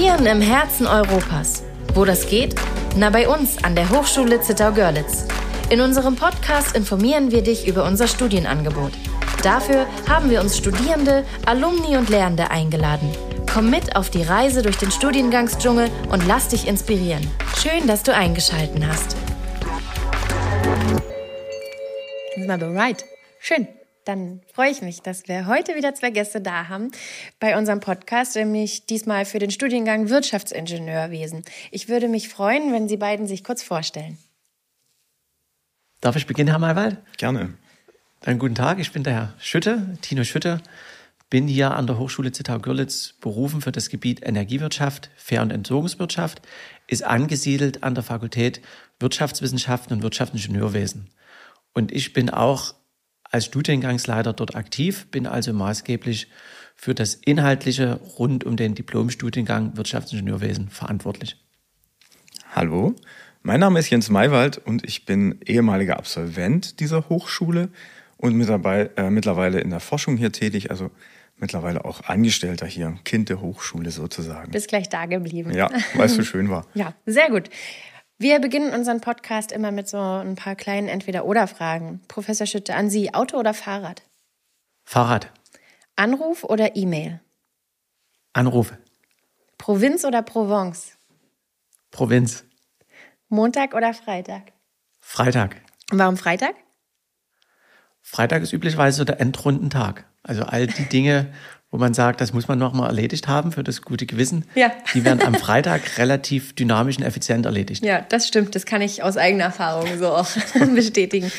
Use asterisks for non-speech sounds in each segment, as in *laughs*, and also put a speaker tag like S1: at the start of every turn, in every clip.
S1: Studieren im Herzen Europas. Wo das geht? Na, bei uns an der Hochschule Zittau-Görlitz. In unserem Podcast informieren wir dich über unser Studienangebot. Dafür haben wir uns Studierende, Alumni und Lehrende eingeladen. Komm mit auf die Reise durch den Studiengangsdschungel und lass dich inspirieren. Schön, dass du eingeschalten hast.
S2: Sind wir bereit? Schön. Dann freue ich mich, dass wir heute wieder zwei Gäste da haben bei unserem Podcast, nämlich diesmal für den Studiengang Wirtschaftsingenieurwesen. Ich würde mich freuen, wenn Sie beiden sich kurz vorstellen.
S3: Darf ich beginnen, Herr Maywald?
S4: Gerne.
S3: Dann guten Tag, ich bin der Herr Schütte, Tino Schütte, bin hier an der Hochschule Zittau-Görlitz berufen für das Gebiet Energiewirtschaft, Fair- und Entsorgungswirtschaft, ist angesiedelt an der Fakultät Wirtschaftswissenschaften und Wirtschaftsingenieurwesen. Und ich bin auch als Studiengangsleiter dort aktiv, bin also maßgeblich für das Inhaltliche rund um den Diplomstudiengang Wirtschaftsingenieurwesen verantwortlich.
S4: Hallo, mein Name ist Jens Maywald und ich bin ehemaliger Absolvent dieser Hochschule und mittlerweile in der Forschung hier tätig, also mittlerweile auch Angestellter hier, Kind der Hochschule sozusagen.
S2: Bist gleich da geblieben.
S4: Ja, weil es so schön war. *laughs*
S2: ja, sehr gut. Wir beginnen unseren Podcast immer mit so ein paar kleinen Entweder-Oder-Fragen. Professor Schütte, an Sie, Auto oder Fahrrad?
S3: Fahrrad.
S2: Anruf oder E-Mail?
S3: Anrufe.
S2: Provinz oder Provence?
S3: Provinz.
S2: Montag oder Freitag?
S3: Freitag.
S2: Warum Freitag?
S3: Freitag ist üblicherweise so der Endrundentag. Also all die Dinge, wo man sagt, das muss man nochmal erledigt haben für das gute Gewissen,
S2: ja.
S3: die werden am Freitag *laughs* relativ dynamisch und effizient erledigt.
S2: Ja, das stimmt. Das kann ich aus eigener Erfahrung so auch *laughs* bestätigen.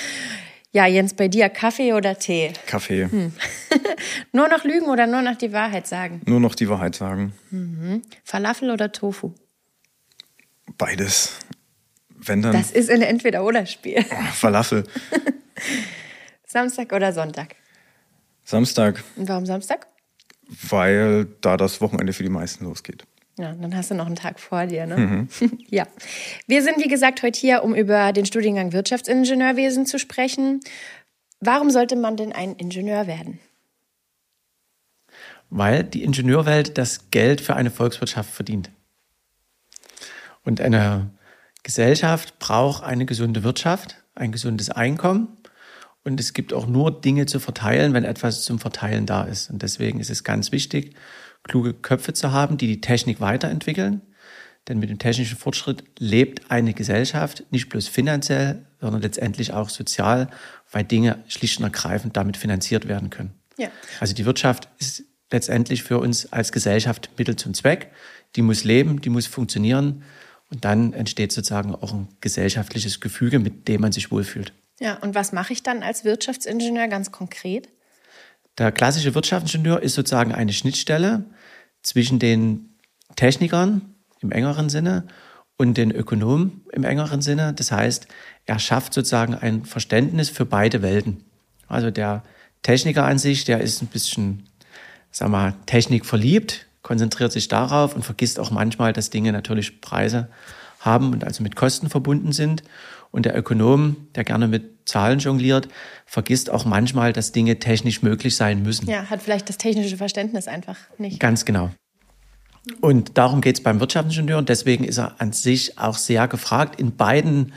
S2: Ja, Jens, bei dir Kaffee oder Tee?
S4: Kaffee. Hm. *laughs*
S2: nur noch lügen oder nur noch die Wahrheit sagen?
S4: Nur noch die Wahrheit sagen.
S2: Mhm. Falafel oder Tofu?
S4: Beides. Wenn dann.
S2: Das ist ein Entweder-Oder-Spiel.
S4: Falafel.
S2: Samstag oder Sonntag?
S4: Samstag.
S2: Und warum Samstag?
S4: Weil da das Wochenende für die meisten losgeht.
S2: Ja, dann hast du noch einen Tag vor dir, ne? Mhm. *laughs* ja. Wir sind, wie gesagt, heute hier, um über den Studiengang Wirtschaftsingenieurwesen zu sprechen. Warum sollte man denn ein Ingenieur werden?
S3: Weil die Ingenieurwelt das Geld für eine Volkswirtschaft verdient. Und eine Gesellschaft braucht eine gesunde Wirtschaft, ein gesundes Einkommen. Und es gibt auch nur Dinge zu verteilen, wenn etwas zum Verteilen da ist. Und deswegen ist es ganz wichtig, kluge Köpfe zu haben, die die Technik weiterentwickeln. Denn mit dem technischen Fortschritt lebt eine Gesellschaft nicht bloß finanziell, sondern letztendlich auch sozial, weil Dinge schlicht und ergreifend damit finanziert werden können.
S2: Ja.
S3: Also die Wirtschaft ist letztendlich für uns als Gesellschaft Mittel zum Zweck. Die muss leben, die muss funktionieren. Und dann entsteht sozusagen auch ein gesellschaftliches Gefüge, mit dem man sich wohlfühlt.
S2: Ja, und was mache ich dann als Wirtschaftsingenieur ganz konkret?
S3: Der klassische Wirtschaftsingenieur ist sozusagen eine Schnittstelle zwischen den Technikern im engeren Sinne und den Ökonomen im engeren Sinne. Das heißt, er schafft sozusagen ein Verständnis für beide Welten. Also der Techniker an sich, der ist ein bisschen, sag mal, Technik verliebt, konzentriert sich darauf und vergisst auch manchmal, dass Dinge natürlich Preise haben und also mit Kosten verbunden sind. Und der Ökonom, der gerne mit Zahlen jongliert, vergisst auch manchmal, dass Dinge technisch möglich sein müssen.
S2: Ja, hat vielleicht das technische Verständnis einfach nicht.
S3: Ganz genau. Und darum geht es beim Wirtschaftsingenieur und deswegen ist er an sich auch sehr gefragt in beiden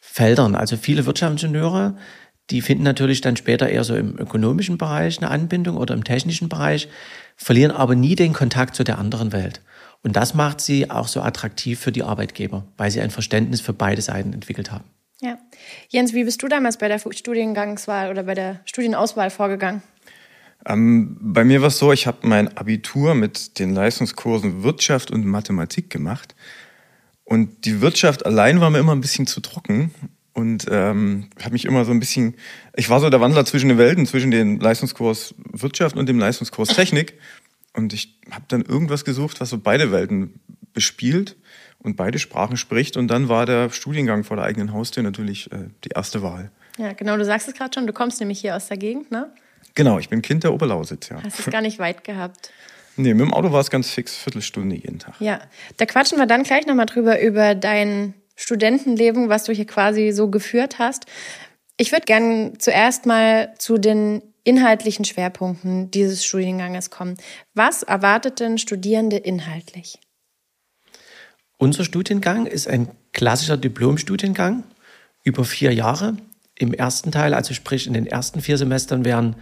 S3: Feldern. Also viele Wirtschaftsingenieure, die finden natürlich dann später eher so im ökonomischen Bereich eine Anbindung oder im technischen Bereich, verlieren aber nie den Kontakt zu der anderen Welt. Und das macht sie auch so attraktiv für die Arbeitgeber, weil sie ein Verständnis für beide Seiten entwickelt haben.
S2: Ja. Jens, wie bist du damals bei der Studiengangswahl oder bei der Studienauswahl vorgegangen?
S4: Ähm, bei mir war es so, ich habe mein Abitur mit den Leistungskursen Wirtschaft und Mathematik gemacht. Und die Wirtschaft allein war mir immer ein bisschen zu trocken. Und ähm, habe mich immer so ein bisschen, ich war so der Wandler zwischen den Welten, zwischen dem Leistungskurs Wirtschaft und dem Leistungskurs Technik. Und ich habe dann irgendwas gesucht, was so beide Welten bespielt und beide Sprachen spricht. Und dann war der Studiengang vor der eigenen Haustür natürlich äh, die erste Wahl.
S2: Ja, genau, du sagst es gerade schon, du kommst nämlich hier aus der Gegend, ne?
S4: Genau, ich bin Kind der Oberlausitz, ja.
S2: Hast es gar nicht weit gehabt. *laughs*
S4: Nee, mit dem Auto war es ganz fix, Viertelstunde jeden Tag.
S2: Ja, da quatschen wir dann gleich nochmal drüber, über dein Studentenleben, was du hier quasi so geführt hast. Ich würde gerne zuerst mal zu den inhaltlichen Schwerpunkten dieses Studienganges kommen. Was erwartet denn Studierende inhaltlich?
S3: Unser Studiengang ist ein klassischer Diplomstudiengang über vier Jahre. Im ersten Teil, also sprich in den ersten vier Semestern, werden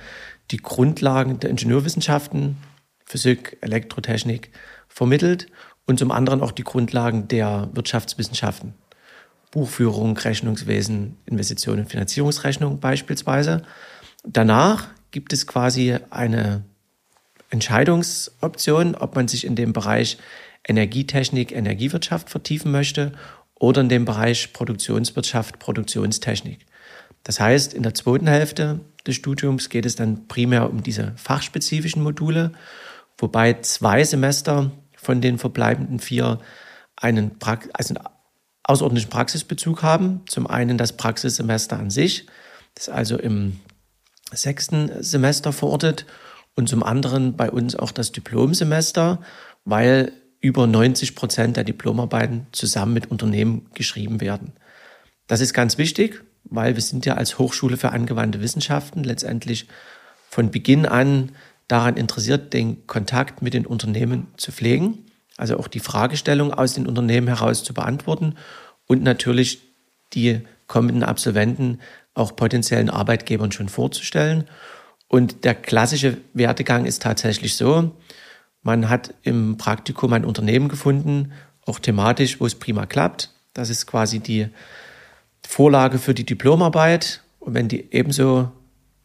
S3: die Grundlagen der Ingenieurwissenschaften, Physik, Elektrotechnik vermittelt und zum anderen auch die Grundlagen der Wirtschaftswissenschaften. Buchführung, Rechnungswesen, Investitionen Finanzierungsrechnung beispielsweise. Danach gibt es quasi eine Entscheidungsoption, ob man sich in dem Bereich Energietechnik, Energiewirtschaft vertiefen möchte oder in dem Bereich Produktionswirtschaft, Produktionstechnik. Das heißt, in der zweiten Hälfte des Studiums geht es dann primär um diese fachspezifischen Module, wobei zwei Semester von den verbleibenden vier einen, also einen außerordentlichen Praxisbezug haben. Zum einen das Praxissemester an sich, das also im sechsten Semester verortet und zum anderen bei uns auch das Diplomsemester, weil über 90 Prozent der Diplomarbeiten zusammen mit Unternehmen geschrieben werden. Das ist ganz wichtig, weil wir sind ja als Hochschule für angewandte Wissenschaften letztendlich von Beginn an daran interessiert, den Kontakt mit den Unternehmen zu pflegen, also auch die Fragestellung aus den Unternehmen heraus zu beantworten und natürlich die kommenden Absolventen auch potenziellen Arbeitgebern schon vorzustellen. Und der klassische Werdegang ist tatsächlich so, man hat im Praktikum ein Unternehmen gefunden, auch thematisch, wo es prima klappt. Das ist quasi die Vorlage für die Diplomarbeit. Und wenn die ebenso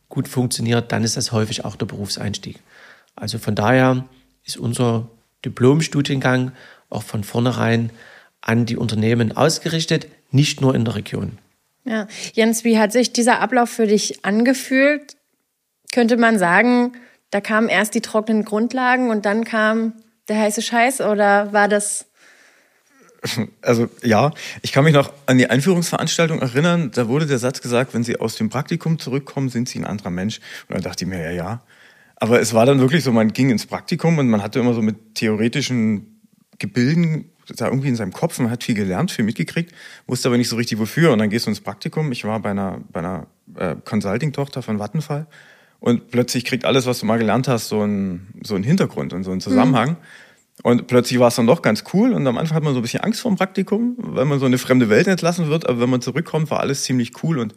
S3: gut funktioniert, dann ist das häufig auch der Berufseinstieg. Also von daher ist unser Diplomstudiengang auch von vornherein an die Unternehmen ausgerichtet, nicht nur in der Region.
S2: Ja, Jens, wie hat sich dieser Ablauf für dich angefühlt? Könnte man sagen, da kamen erst die trockenen Grundlagen und dann kam der heiße Scheiß oder war das *laughs*
S4: also ja, ich kann mich noch an die Einführungsveranstaltung erinnern. Da wurde der Satz gesagt, wenn Sie aus dem Praktikum zurückkommen, sind Sie ein anderer Mensch. Und dann dachte ich mir, ja, ja. Aber es war dann wirklich so, man ging ins Praktikum und man hatte immer so mit theoretischen Gebilden da irgendwie in seinem Kopf und hat viel gelernt, viel mitgekriegt, wusste aber nicht so richtig wofür. Und dann gehst du ins Praktikum. Ich war bei einer, bei einer äh, Consulting-Tochter von Vattenfall und plötzlich kriegt alles, was du mal gelernt hast, so einen, so einen Hintergrund und so einen Zusammenhang. Mhm. Und plötzlich war es dann doch ganz cool und am Anfang hat man so ein bisschen Angst vor dem Praktikum, weil man so eine fremde Welt entlassen wird, aber wenn man zurückkommt, war alles ziemlich cool und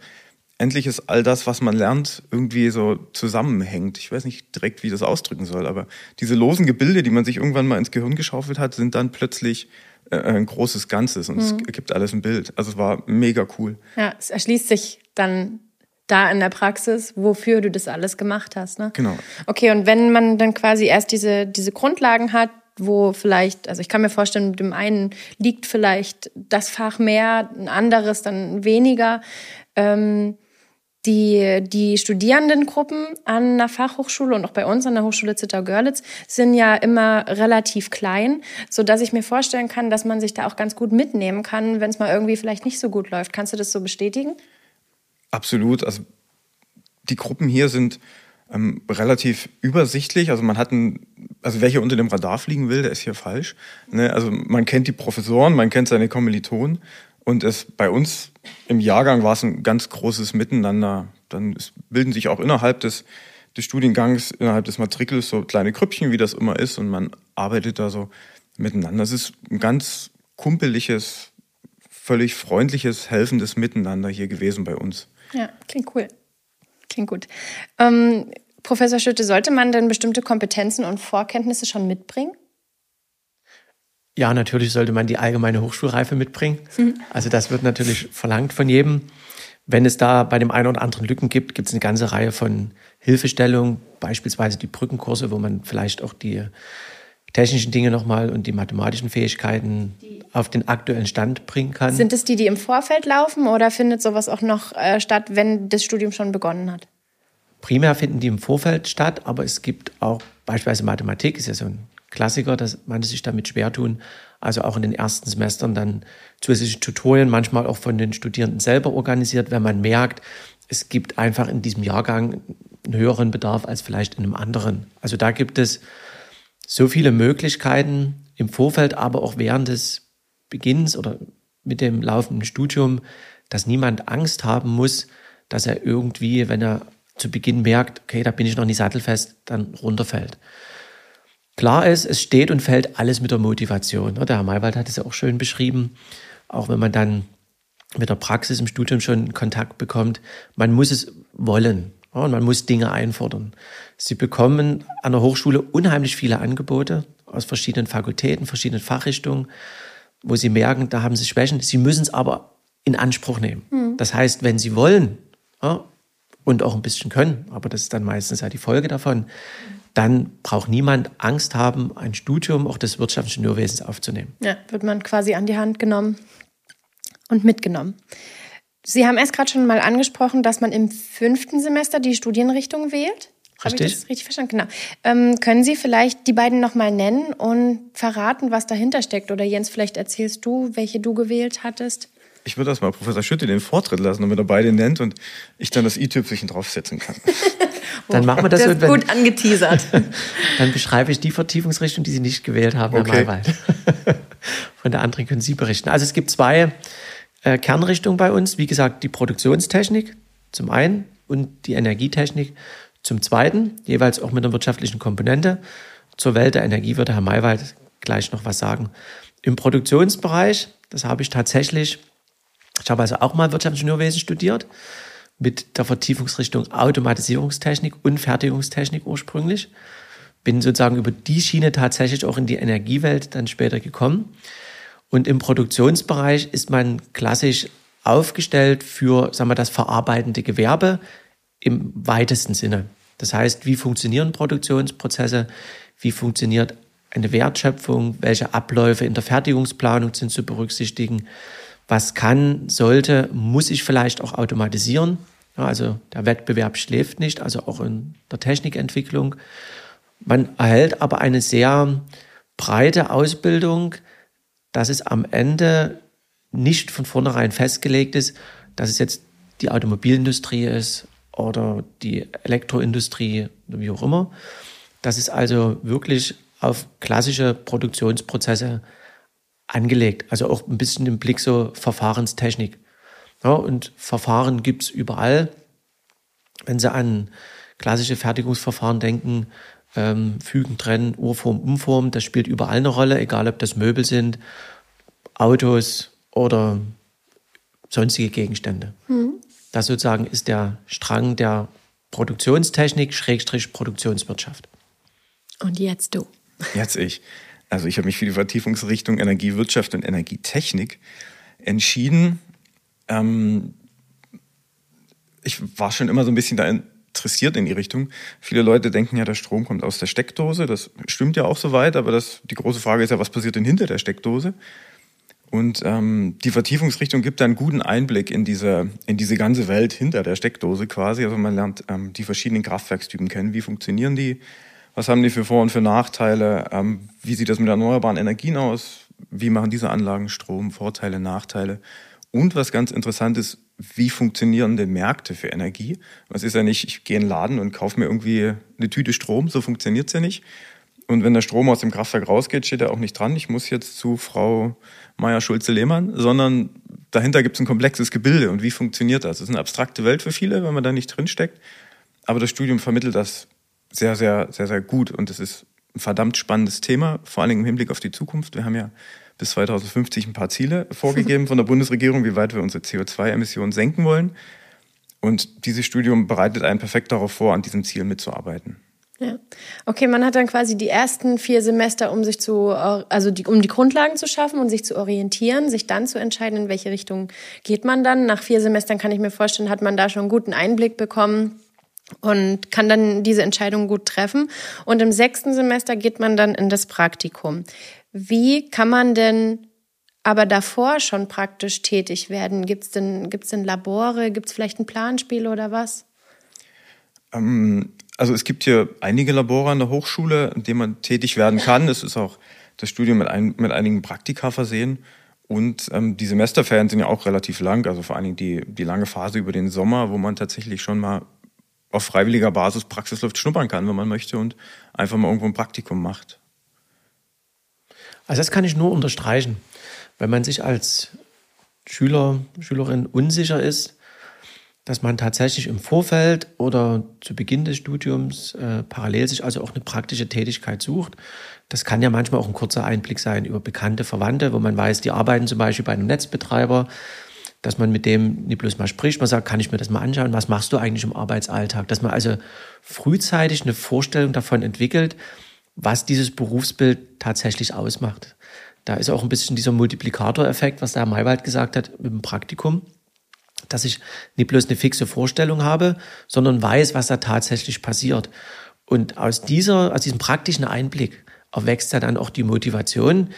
S4: endlich ist all das, was man lernt, irgendwie so zusammenhängt. Ich weiß nicht direkt, wie ich das ausdrücken soll, aber diese losen Gebilde, die man sich irgendwann mal ins Gehirn geschaufelt hat, sind dann plötzlich äh, ein großes Ganzes und mhm. es gibt alles ein Bild. Also es war mega cool.
S2: Ja, es erschließt sich dann da in der Praxis, wofür du das alles gemacht hast. Ne?
S4: Genau.
S2: Okay, und wenn man dann quasi erst diese, diese Grundlagen hat, wo vielleicht, also ich kann mir vorstellen, dem einen liegt vielleicht das Fach mehr, ein anderes dann weniger. Ähm, die, die Studierendengruppen an einer Fachhochschule und auch bei uns an der Hochschule Zittau-Görlitz sind ja immer relativ klein, so dass ich mir vorstellen kann, dass man sich da auch ganz gut mitnehmen kann, wenn es mal irgendwie vielleicht nicht so gut läuft. Kannst du das so bestätigen?
S4: Absolut. Also die Gruppen hier sind ähm, relativ übersichtlich. Also man hat ein, also wer hier unter dem Radar fliegen will, der ist hier falsch. Ne? Also man kennt die Professoren, man kennt seine Kommilitonen und es bei uns im Jahrgang war es ein ganz großes Miteinander. Dann ist, bilden sich auch innerhalb des, des Studiengangs, innerhalb des Matrikels so kleine Krüppchen, wie das immer ist, und man arbeitet da so miteinander. Es ist ein ganz kumpeliges, völlig freundliches, helfendes Miteinander hier gewesen bei uns.
S2: Ja, klingt cool. Klingt gut. Ähm, Professor Schütte, sollte man denn bestimmte Kompetenzen und Vorkenntnisse schon mitbringen?
S3: Ja, natürlich sollte man die allgemeine Hochschulreife mitbringen. Mhm. Also das wird natürlich verlangt von jedem. Wenn es da bei dem einen oder anderen Lücken gibt, gibt es eine ganze Reihe von Hilfestellungen, beispielsweise die Brückenkurse, wo man vielleicht auch die technischen Dinge nochmal und die mathematischen Fähigkeiten auf den aktuellen Stand bringen kann.
S2: Sind es die, die im Vorfeld laufen oder findet sowas auch noch äh, statt, wenn das Studium schon begonnen hat?
S3: Primär finden die im Vorfeld statt, aber es gibt auch beispielsweise Mathematik, ist ja so ein Klassiker, dass manche sich damit schwer tun. Also auch in den ersten Semestern dann zusätzliche Tutorien, manchmal auch von den Studierenden selber organisiert, wenn man merkt, es gibt einfach in diesem Jahrgang einen höheren Bedarf als vielleicht in einem anderen. Also da gibt es so viele Möglichkeiten im Vorfeld, aber auch während des Beginns oder mit dem laufenden Studium, dass niemand Angst haben muss, dass er irgendwie, wenn er zu Beginn merkt, okay, da bin ich noch nicht sattelfest, dann runterfällt. Klar ist, es steht und fällt alles mit der Motivation. Der Herr Maywald hat es ja auch schön beschrieben. Auch wenn man dann mit der Praxis im Studium schon Kontakt bekommt, man muss es wollen. und man muss Dinge einfordern. Sie bekommen an der Hochschule unheimlich viele Angebote aus verschiedenen Fakultäten, verschiedenen Fachrichtungen, wo sie merken, da haben sie Schwächen. Sie müssen es aber in Anspruch nehmen. Mhm. Das heißt, wenn sie wollen ja, und auch ein bisschen können, aber das ist dann meistens ja die Folge davon, dann braucht niemand Angst haben, ein Studium auch des Wirtschaftsingenieurwesens aufzunehmen.
S2: Ja, wird man quasi an die Hand genommen und mitgenommen. Sie haben erst gerade schon mal angesprochen, dass man im fünften Semester die Studienrichtung wählt. Habe ich das richtig verstanden? Genau. Ähm, können Sie vielleicht die beiden nochmal nennen und verraten, was dahinter steckt? Oder Jens, vielleicht erzählst du, welche du gewählt hattest?
S4: Ich würde das mal Professor Schütte den Vortritt lassen, damit er beide nennt und ich dann das i-Tüpfelchen draufsetzen kann. *laughs*
S3: dann machen wir das,
S2: das so. gut angeteasert. *laughs*
S3: dann beschreibe ich die Vertiefungsrichtung, die Sie nicht gewählt haben, okay. Herr Maywald. *laughs* Von der anderen können Sie berichten. Also es gibt zwei äh, Kernrichtungen bei uns. Wie gesagt, die Produktionstechnik zum einen und die Energietechnik zum zweiten, jeweils auch mit einer wirtschaftlichen Komponente. Zur Welt der Energie würde Herr Maywald gleich noch was sagen. Im Produktionsbereich, das habe ich tatsächlich ich habe also auch mal Wirtschaftsingenieurwesen studiert mit der Vertiefungsrichtung Automatisierungstechnik und Fertigungstechnik ursprünglich. Bin sozusagen über die Schiene tatsächlich auch in die Energiewelt dann später gekommen. Und im Produktionsbereich ist man klassisch aufgestellt für, sagen wir, das verarbeitende Gewerbe im weitesten Sinne. Das heißt, wie funktionieren Produktionsprozesse? Wie funktioniert eine Wertschöpfung? Welche Abläufe in der Fertigungsplanung sind zu berücksichtigen? Was kann, sollte, muss ich vielleicht auch automatisieren. Ja, also der Wettbewerb schläft nicht, also auch in der Technikentwicklung. Man erhält aber eine sehr breite Ausbildung, dass es am Ende nicht von vornherein festgelegt ist, dass es jetzt die Automobilindustrie ist oder die Elektroindustrie, wie auch immer. Dass es also wirklich auf klassische Produktionsprozesse angelegt. Also auch ein bisschen im Blick so Verfahrenstechnik. Ja, und Verfahren gibt's überall. Wenn Sie an klassische Fertigungsverfahren denken, ähm, Fügen, Trennen, Urform, Umform, das spielt überall eine Rolle, egal ob das Möbel sind, Autos oder sonstige Gegenstände. Mhm. Das sozusagen ist der Strang der Produktionstechnik, Schrägstrich Produktionswirtschaft.
S2: Und jetzt du.
S4: Jetzt ich also ich habe mich für die Vertiefungsrichtung Energiewirtschaft und Energietechnik entschieden. Ähm, ich war schon immer so ein bisschen da interessiert in die Richtung. Viele Leute denken ja, der Strom kommt aus der Steckdose. Das stimmt ja auch soweit, aber das, die große Frage ist ja, was passiert denn hinter der Steckdose? Und ähm, die Vertiefungsrichtung gibt einen guten Einblick in diese, in diese ganze Welt hinter der Steckdose quasi. Also man lernt ähm, die verschiedenen Kraftwerkstypen kennen. Wie funktionieren die? Was haben die für Vor- und für Nachteile? Ähm, wie sieht das mit erneuerbaren Energien aus? Wie machen diese Anlagen Strom? Vorteile, Nachteile? Und was ganz interessant ist, wie funktionieren denn Märkte für Energie? Es ist ja nicht, ich gehe in den Laden und kaufe mir irgendwie eine Tüte Strom, so funktioniert es ja nicht. Und wenn der Strom aus dem Kraftwerk rausgeht, steht er auch nicht dran, ich muss jetzt zu Frau Meier-Schulze-Lehmann, sondern dahinter gibt es ein komplexes Gebilde. Und wie funktioniert das? Das ist eine abstrakte Welt für viele, wenn man da nicht drinsteckt. Aber das Studium vermittelt das sehr, sehr, sehr, sehr gut. Und es ist ein verdammt spannendes Thema, vor allen Dingen im Hinblick auf die Zukunft. Wir haben ja bis 2050 ein paar Ziele *laughs* vorgegeben von der Bundesregierung, wie weit wir unsere CO2-Emissionen senken wollen. Und dieses Studium bereitet einen perfekt darauf vor, an diesem Ziel mitzuarbeiten.
S2: Ja. Okay, man hat dann quasi die ersten vier Semester, um sich zu, also die, um die Grundlagen zu schaffen und sich zu orientieren, sich dann zu entscheiden, in welche Richtung geht man dann. Nach vier Semestern kann ich mir vorstellen, hat man da schon einen guten Einblick bekommen, und kann dann diese Entscheidung gut treffen. Und im sechsten Semester geht man dann in das Praktikum. Wie kann man denn aber davor schon praktisch tätig werden? Gibt es denn, gibt's denn Labore? Gibt es vielleicht ein Planspiel oder was?
S4: Ähm, also es gibt hier einige Labore an der Hochschule, in denen man tätig werden kann. Es ist auch das Studium mit, ein, mit einigen Praktika versehen. Und ähm, die Semesterferien sind ja auch relativ lang, also vor allen Dingen die, die lange Phase über den Sommer, wo man tatsächlich schon mal auf freiwilliger Basis Praxisluft schnuppern kann, wenn man möchte und einfach mal irgendwo ein Praktikum macht.
S3: Also das kann ich nur unterstreichen. Wenn man sich als Schüler, Schülerin unsicher ist, dass man tatsächlich im Vorfeld oder zu Beginn des Studiums äh, parallel sich also auch eine praktische Tätigkeit sucht. Das kann ja manchmal auch ein kurzer Einblick sein über bekannte Verwandte, wo man weiß, die arbeiten zum Beispiel bei einem Netzbetreiber, dass man mit dem nicht bloß mal spricht, man sagt, kann ich mir das mal anschauen, was machst du eigentlich im Arbeitsalltag? Dass man also frühzeitig eine Vorstellung davon entwickelt, was dieses Berufsbild tatsächlich ausmacht. Da ist auch ein bisschen dieser Multiplikatoreffekt, was der Herr Maywald gesagt hat mit dem Praktikum dass ich nicht bloß eine fixe Vorstellung habe, sondern weiß, was da tatsächlich passiert. Und aus dieser, aus diesem praktischen Einblick erwächst dann auch die Motivation,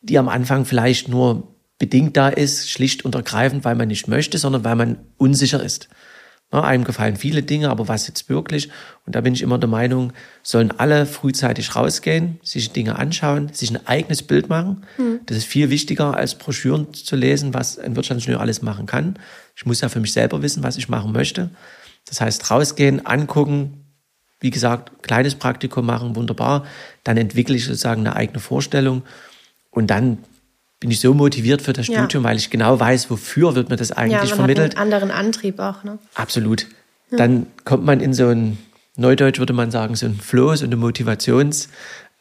S3: die am Anfang vielleicht nur bedingt da ist, schlicht und ergreifend, weil man nicht möchte, sondern weil man unsicher ist. Na, einem gefallen viele Dinge, aber was jetzt wirklich? Und da bin ich immer der Meinung, sollen alle frühzeitig rausgehen, sich Dinge anschauen, sich ein eigenes Bild machen. Hm. Das ist viel wichtiger, als Broschüren zu lesen, was ein Wirtschaftsingenieur alles machen kann. Ich muss ja für mich selber wissen, was ich machen möchte. Das heißt, rausgehen, angucken, wie gesagt, kleines Praktikum machen, wunderbar. Dann entwickle ich sozusagen eine eigene Vorstellung und dann bin ich so motiviert für das Studium, ja. weil ich genau weiß, wofür wird mir das eigentlich ja, man vermittelt.
S2: Hat einen anderen Antrieb auch, ne?
S3: Absolut. Ja. Dann kommt man in so ein, Neudeutsch würde man sagen, so ein Flow, so eine Motivations,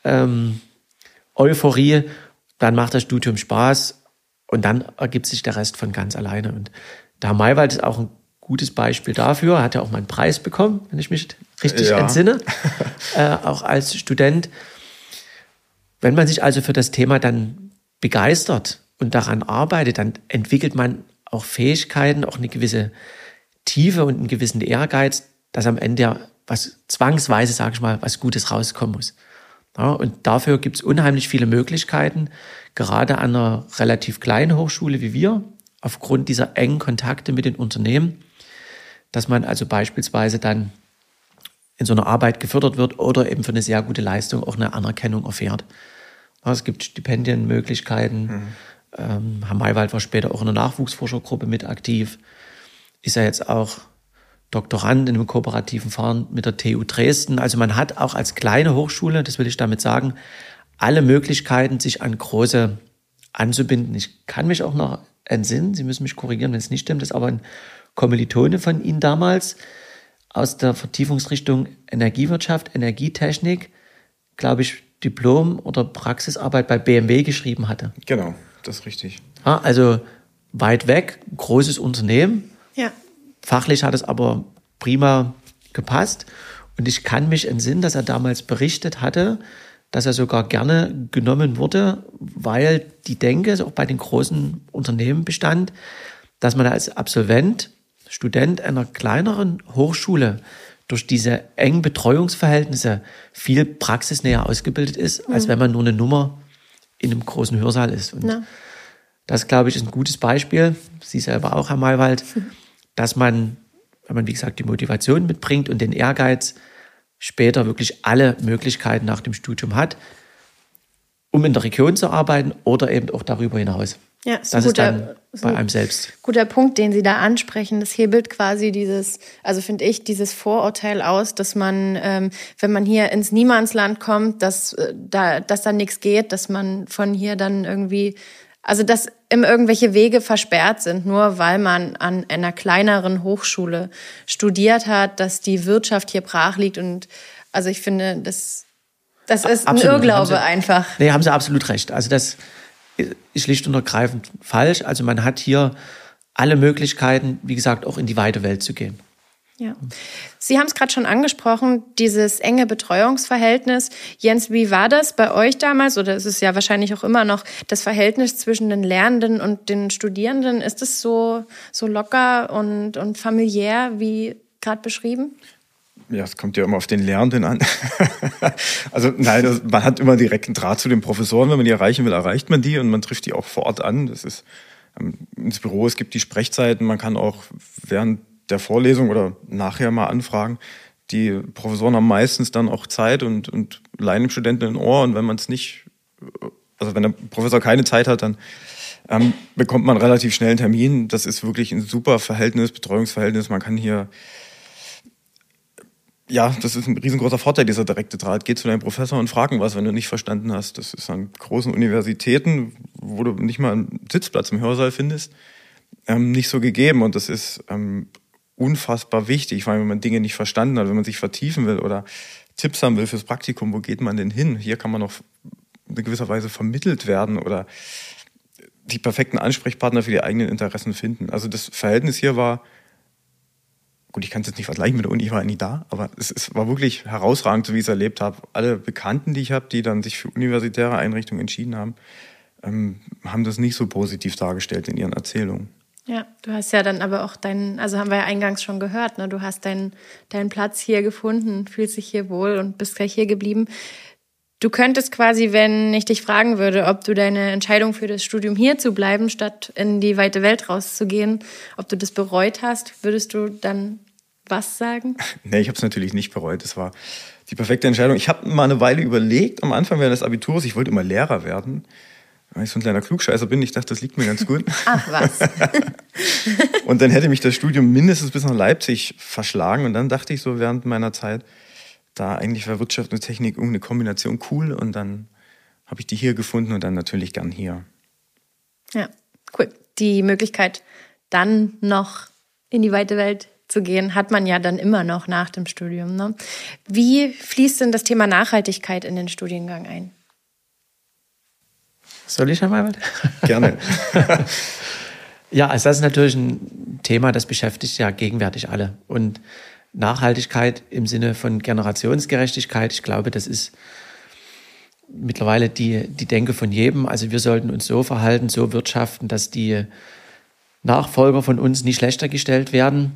S3: ähm, Euphorie. Dann macht das Studium Spaß und dann ergibt sich der Rest von ganz alleine. Und der Herr Maywald ist auch ein gutes Beispiel dafür. Er hat ja auch mal einen Preis bekommen, wenn ich mich richtig ja. entsinne, *laughs* äh, auch als Student. Wenn man sich also für das Thema dann begeistert und daran arbeitet, dann entwickelt man auch Fähigkeiten, auch eine gewisse Tiefe und einen gewissen Ehrgeiz, dass am Ende ja was zwangsweise, sage ich mal, was Gutes rauskommen muss. Ja, und dafür gibt es unheimlich viele Möglichkeiten, gerade an einer relativ kleinen Hochschule wie wir, aufgrund dieser engen Kontakte mit den Unternehmen, dass man also beispielsweise dann in so einer Arbeit gefördert wird oder eben für eine sehr gute Leistung auch eine Anerkennung erfährt. Es gibt Stipendienmöglichkeiten. Mhm. Ähm, Herr Maywald war später auch in der Nachwuchsforschergruppe mit aktiv. Ist ja jetzt auch Doktorand in einem kooperativen Fahren mit der TU Dresden. Also man hat auch als kleine Hochschule, das will ich damit sagen, alle Möglichkeiten, sich an große anzubinden. Ich kann mich auch noch entsinnen, Sie müssen mich korrigieren, wenn es nicht stimmt, das ist aber ein Kommilitone von Ihnen damals aus der Vertiefungsrichtung Energiewirtschaft, Energietechnik, glaube ich, Diplom oder Praxisarbeit bei BMW geschrieben hatte.
S4: Genau, das ist richtig.
S3: Ja, also weit weg, großes Unternehmen.
S2: Ja.
S3: Fachlich hat es aber prima gepasst. Und ich kann mich entsinnen, dass er damals berichtet hatte, dass er sogar gerne genommen wurde, weil die Denke auch bei den großen Unternehmen bestand, dass man als Absolvent, Student einer kleineren Hochschule durch diese engen Betreuungsverhältnisse viel praxisnäher ausgebildet ist, als mhm. wenn man nur eine Nummer in einem großen Hörsaal ist. Und ja. das, glaube ich, ist ein gutes Beispiel. Sie selber auch, Herr Maywald, mhm. dass man, wenn man, wie gesagt, die Motivation mitbringt und den Ehrgeiz, später wirklich alle Möglichkeiten nach dem Studium hat, um in der Region zu arbeiten oder eben auch darüber hinaus. Ja, ist das guter, ist dann bei einem selbst.
S2: Guter Punkt, den Sie da ansprechen. Das hebelt quasi dieses, also finde ich, dieses Vorurteil aus, dass man, ähm, wenn man hier ins Niemandsland kommt, dass äh, da, dass da nichts geht, dass man von hier dann irgendwie, also dass immer irgendwelche Wege versperrt sind, nur weil man an einer kleineren Hochschule studiert hat, dass die Wirtschaft hier brach liegt und also ich finde, das, das ist absolut. ein Irrglaube einfach.
S3: Nee, haben Sie absolut recht. Also das ist schlicht und ergreifend falsch. Also man hat hier alle Möglichkeiten, wie gesagt, auch in die weite Welt zu gehen.
S2: Ja. Sie haben es gerade schon angesprochen, dieses enge Betreuungsverhältnis. Jens, wie war das bei euch damals oder ist es ja wahrscheinlich auch immer noch das Verhältnis zwischen den Lernenden und den Studierenden? Ist es so, so locker und, und familiär wie gerade beschrieben?
S4: ja, es kommt ja immer auf den Lehrenden an. *laughs* also nein, man hat immer direkten Draht zu den Professoren. Wenn man die erreichen will, erreicht man die und man trifft die auch vor Ort an. Das ist ähm, ins Büro, es gibt die Sprechzeiten, man kann auch während der Vorlesung oder nachher mal anfragen. Die Professoren haben meistens dann auch Zeit und, und leihen dem Studenten ein Ohr und wenn man es nicht, also wenn der Professor keine Zeit hat, dann ähm, bekommt man relativ schnell einen Termin. Das ist wirklich ein super Verhältnis, Betreuungsverhältnis. Man kann hier ja, das ist ein riesengroßer Vorteil, dieser direkte Draht. Geh zu deinem Professor und frag ihn was, wenn du nicht verstanden hast. Das ist an großen Universitäten, wo du nicht mal einen Sitzplatz im Hörsaal findest, ähm, nicht so gegeben. Und das ist ähm, unfassbar wichtig, allem wenn man Dinge nicht verstanden hat, wenn man sich vertiefen will oder Tipps haben will fürs Praktikum, wo geht man denn hin? Hier kann man noch in gewisser Weise vermittelt werden oder die perfekten Ansprechpartner für die eigenen Interessen finden. Also das Verhältnis hier war, gut, ich kann es jetzt nicht vergleichen mit der Uni, ich war nie da, aber es, es war wirklich herausragend, so wie ich es erlebt habe. Alle Bekannten, die ich habe, die dann sich für universitäre Einrichtungen entschieden haben, ähm, haben das nicht so positiv dargestellt in ihren Erzählungen.
S2: Ja, du hast ja dann aber auch deinen, also haben wir ja eingangs schon gehört, ne? du hast deinen, deinen Platz hier gefunden, fühlst dich hier wohl und bist gleich hier geblieben. Du könntest quasi, wenn ich dich fragen würde, ob du deine Entscheidung für das Studium hier zu bleiben, statt in die weite Welt rauszugehen, ob du das bereut hast, würdest du dann was sagen? *laughs*
S4: Nee, ich habe es natürlich nicht bereut. Es war die perfekte Entscheidung. Ich habe mal eine Weile überlegt, am Anfang während des Abiturs, ich wollte immer Lehrer werden. Weil ich so ein kleiner Klugscheißer bin, ich dachte, das liegt mir ganz gut. *laughs*
S2: Ach was. *laughs*
S4: und dann hätte mich das Studium mindestens bis nach Leipzig verschlagen. Und dann dachte ich so während meiner Zeit, da eigentlich war Wirtschaft und Technik irgendeine Kombination cool und dann habe ich die hier gefunden und dann natürlich gern hier.
S2: Ja, cool. Die Möglichkeit, dann noch in die weite Welt zu gehen, hat man ja dann immer noch nach dem Studium. Ne? Wie fließt denn das Thema Nachhaltigkeit in den Studiengang ein?
S3: Soll ich einmal?
S4: Gerne. *laughs*
S3: ja, also das ist natürlich ein Thema, das beschäftigt ja gegenwärtig alle. Und Nachhaltigkeit im Sinne von Generationsgerechtigkeit, ich glaube, das ist mittlerweile die, die Denke von jedem. Also wir sollten uns so verhalten, so wirtschaften, dass die Nachfolger von uns nicht schlechter gestellt werden.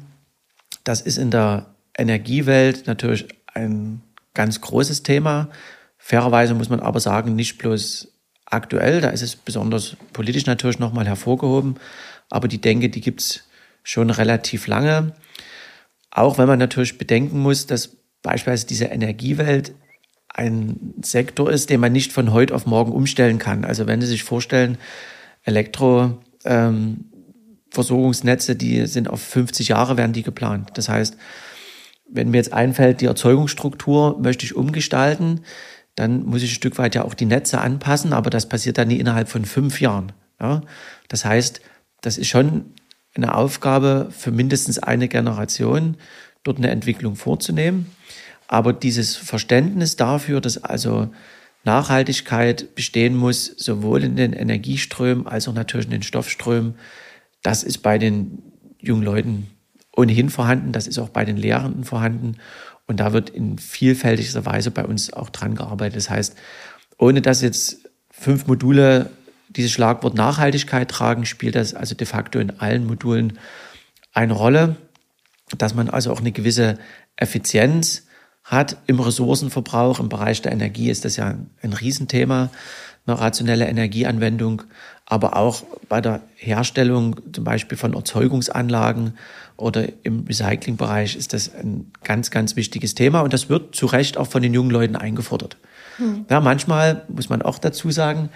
S3: Das ist in der Energiewelt natürlich ein ganz großes Thema. Fairerweise muss man aber sagen, nicht bloß aktuell, da ist es besonders politisch natürlich nochmal hervorgehoben, aber die Denke, die gibt es schon relativ lange. Auch wenn man natürlich bedenken muss, dass beispielsweise diese Energiewelt ein Sektor ist, den man nicht von heute auf morgen umstellen kann. Also wenn Sie sich vorstellen, Elektroversorgungsnetze, ähm, die sind auf 50 Jahre, werden die geplant. Das heißt, wenn mir jetzt einfällt, die Erzeugungsstruktur möchte ich umgestalten, dann muss ich ein Stück weit ja auch die Netze anpassen, aber das passiert dann nie innerhalb von fünf Jahren. Ja? Das heißt, das ist schon eine Aufgabe für mindestens eine Generation, dort eine Entwicklung vorzunehmen. Aber dieses Verständnis dafür, dass also Nachhaltigkeit bestehen muss, sowohl in den Energieströmen als auch natürlich in den Stoffströmen, das ist bei den jungen Leuten ohnehin vorhanden, das ist auch bei den Lehrenden vorhanden. Und da wird in vielfältigster Weise bei uns auch dran gearbeitet. Das heißt, ohne dass jetzt fünf Module dieses Schlagwort Nachhaltigkeit tragen, spielt das also de facto in allen Modulen eine Rolle, dass man also auch eine gewisse Effizienz hat im Ressourcenverbrauch. Im Bereich der Energie ist das ja ein Riesenthema, eine rationelle Energieanwendung, aber auch bei der Herstellung zum Beispiel von Erzeugungsanlagen oder im Recyclingbereich ist das ein ganz, ganz wichtiges Thema und das wird zu Recht auch von den jungen Leuten eingefordert. Hm. Ja, manchmal muss man auch dazu sagen,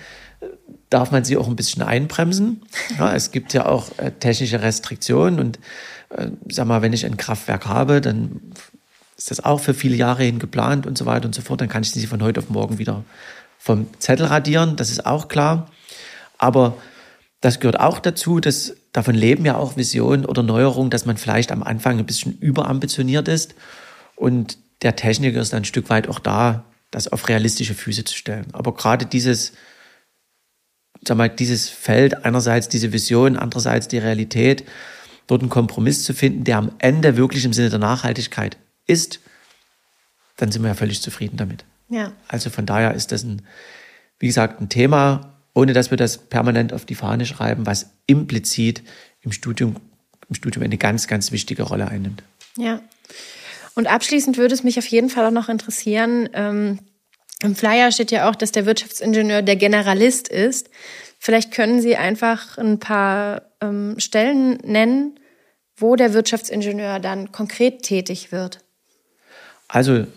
S3: darf man sie auch ein bisschen einbremsen. *laughs* Ja, es gibt ja auch äh, technische Restriktionen und äh, sag mal, wenn ich ein Kraftwerk habe, dann ist das auch für viele Jahre hin geplant und so weiter und so fort. Dann kann ich sie von heute auf morgen wieder vom Zettel radieren, das ist auch klar. Aber das gehört auch dazu, dass davon leben ja auch Visionen oder Neuerungen, dass man vielleicht am Anfang ein bisschen überambitioniert ist und der Techniker ist dann ein Stück weit auch da, das auf realistische Füße zu stellen. Aber gerade dieses sag mal, dieses Feld, einerseits diese Vision, andererseits die Realität, dort einen Kompromiss zu finden, der am Ende wirklich im Sinne der Nachhaltigkeit ist, dann sind wir ja völlig zufrieden damit.
S2: Ja.
S3: Also von daher ist das ein, wie gesagt, ein Thema, ohne dass wir das permanent auf die Fahne schreiben, was implizit im Studium, im Studium eine ganz, ganz wichtige Rolle einnimmt.
S2: Ja. Und abschließend würde es mich auf jeden Fall auch noch interessieren, ähm, im Flyer steht ja auch, dass der Wirtschaftsingenieur der Generalist ist. Vielleicht können Sie einfach ein paar ähm, Stellen nennen, wo der Wirtschaftsingenieur dann konkret tätig wird.
S3: Also,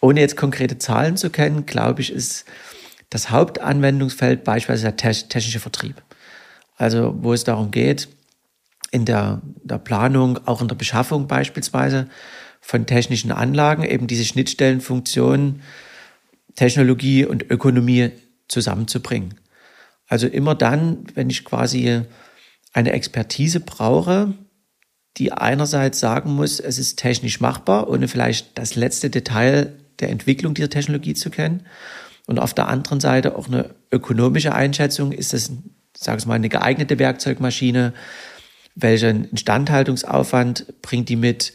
S3: ohne jetzt konkrete Zahlen zu kennen, glaube ich, ist das Hauptanwendungsfeld beispielsweise der technische Vertrieb. Also, wo es darum geht, in der, der Planung, auch in der Beschaffung beispielsweise von technischen Anlagen, eben diese Schnittstellenfunktionen Technologie und Ökonomie zusammenzubringen. Also immer dann, wenn ich quasi eine Expertise brauche, die einerseits sagen muss, es ist technisch machbar, ohne vielleicht das letzte Detail der Entwicklung dieser Technologie zu kennen. Und auf der anderen Seite auch eine ökonomische Einschätzung, ist das, sag ich mal, eine geeignete Werkzeugmaschine, welchen Instandhaltungsaufwand bringt die mit,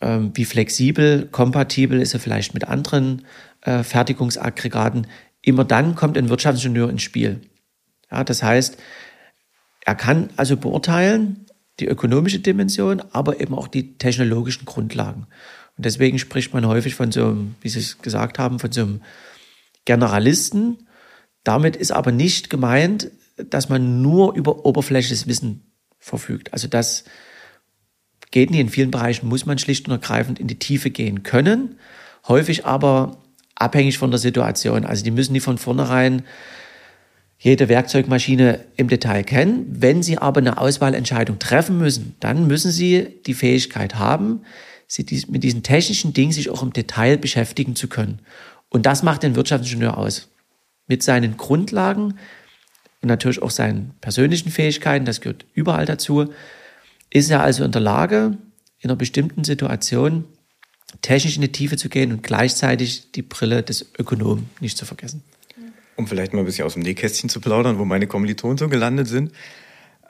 S3: ähm, wie flexibel, kompatibel ist er vielleicht mit anderen äh, Fertigungsaggregaten. Immer dann kommt ein Wirtschaftsingenieur ins Spiel. Ja, das heißt, er kann also beurteilen, die ökonomische Dimension, aber eben auch die technologischen Grundlagen. Und deswegen spricht man häufig von so einem, wie Sie es gesagt haben, von so einem Generalisten. Damit ist aber nicht gemeint, dass man nur über oberflächliches Wissen verfügt. Also das geht nicht. In vielen Bereichen muss man schlicht und ergreifend in die Tiefe gehen können. Häufig aber abhängig von der Situation. Also die müssen nicht von vornherein jede Werkzeugmaschine im Detail kennen. Wenn Sie aber eine Auswahlentscheidung treffen müssen, dann müssen Sie die Fähigkeit haben, Sie mit diesen technischen Dingen sich auch im Detail beschäftigen zu können. Und das macht den Wirtschaftsingenieur aus. Mit seinen Grundlagen und natürlich auch seinen persönlichen Fähigkeiten, das gehört überall dazu, ist er also in der Lage, in einer bestimmten Situation technisch in die Tiefe zu gehen und gleichzeitig die Brille des Ökonomen nicht zu vergessen
S4: um vielleicht mal ein bisschen aus dem Nähkästchen zu plaudern, wo meine Kommilitonen so gelandet sind.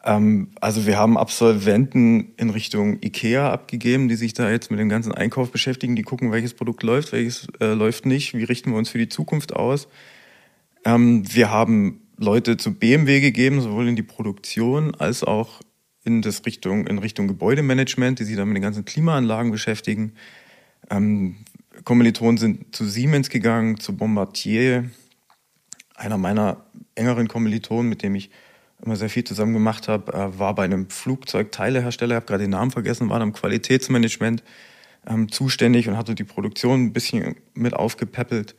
S4: Ähm, also wir haben Absolventen in Richtung Ikea abgegeben, die sich da jetzt mit dem ganzen Einkauf beschäftigen, die gucken, welches Produkt läuft, welches äh, läuft nicht, wie richten wir uns für die Zukunft aus. Ähm, wir haben Leute zu BMW gegeben, sowohl in die Produktion als auch in das Richtung, in Richtung Gebäudemanagement, die sich dann mit den ganzen Klimaanlagen beschäftigen. Ähm, Kommilitonen sind zu Siemens gegangen, zu Bombardier, einer meiner engeren Kommilitonen, mit dem ich immer sehr viel zusammen gemacht habe, äh, war bei einem Flugzeugteilehersteller, ich habe gerade den Namen vergessen, war am Qualitätsmanagement ähm, zuständig und hatte die Produktion ein bisschen mit aufgepäppelt.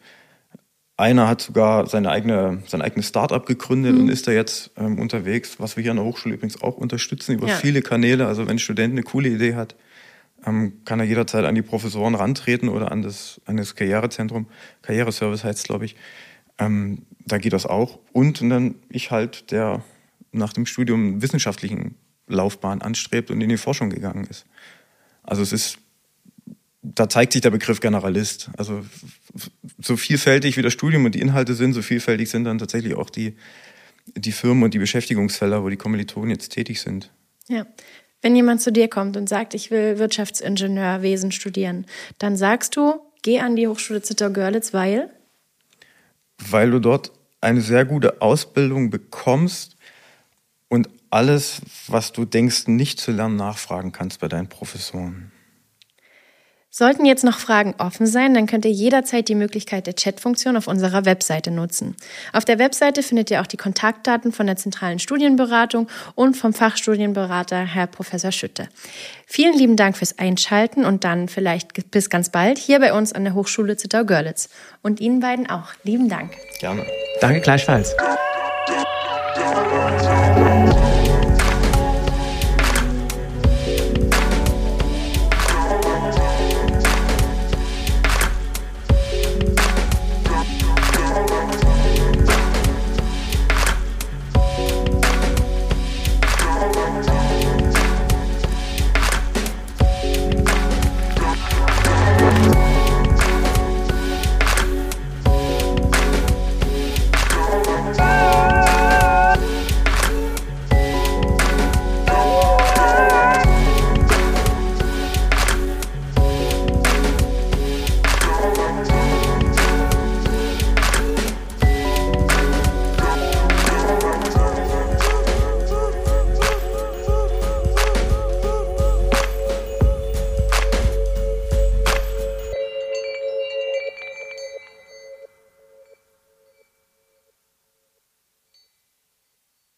S4: Einer hat sogar seine eigene, sein eigenes Start-up gegründet mhm. und ist da jetzt ähm, unterwegs, was wir hier an der Hochschule übrigens auch unterstützen über ja. viele Kanäle. Also wenn ein Student eine coole Idee hat, ähm, kann er jederzeit an die Professoren rantreten oder an das, an das Karrierezentrum. Karriereservice heißt es, glaube ich. Ähm, da geht das auch. Und dann ich halt, der nach dem Studium wissenschaftlichen Laufbahn anstrebt und in die Forschung gegangen ist. Also es ist, da zeigt sich der Begriff Generalist. Also so vielfältig wie das Studium und die Inhalte sind, so vielfältig sind dann tatsächlich auch die, die Firmen und die Beschäftigungsfelder, wo die Kommilitonen jetzt tätig sind.
S2: Ja. Wenn jemand zu dir kommt und sagt, ich will Wirtschaftsingenieurwesen studieren, dann sagst du, geh an die Hochschule Zittau-Görlitz, weil?
S4: weil du dort eine sehr gute Ausbildung bekommst und alles, was du denkst, nicht zu lernen, nachfragen kannst bei deinen Professoren.
S2: Sollten jetzt noch Fragen offen sein, dann könnt ihr jederzeit die Möglichkeit der Chatfunktion auf unserer Webseite nutzen. Auf der Webseite findet ihr auch die Kontaktdaten von der zentralen Studienberatung und vom Fachstudienberater Herr Professor Schütte. Vielen lieben Dank fürs Einschalten und dann vielleicht bis ganz bald hier bei uns an der Hochschule Zittau-Görlitz. Und Ihnen beiden auch. Lieben Dank.
S4: Gerne.
S3: Danke gleichfalls.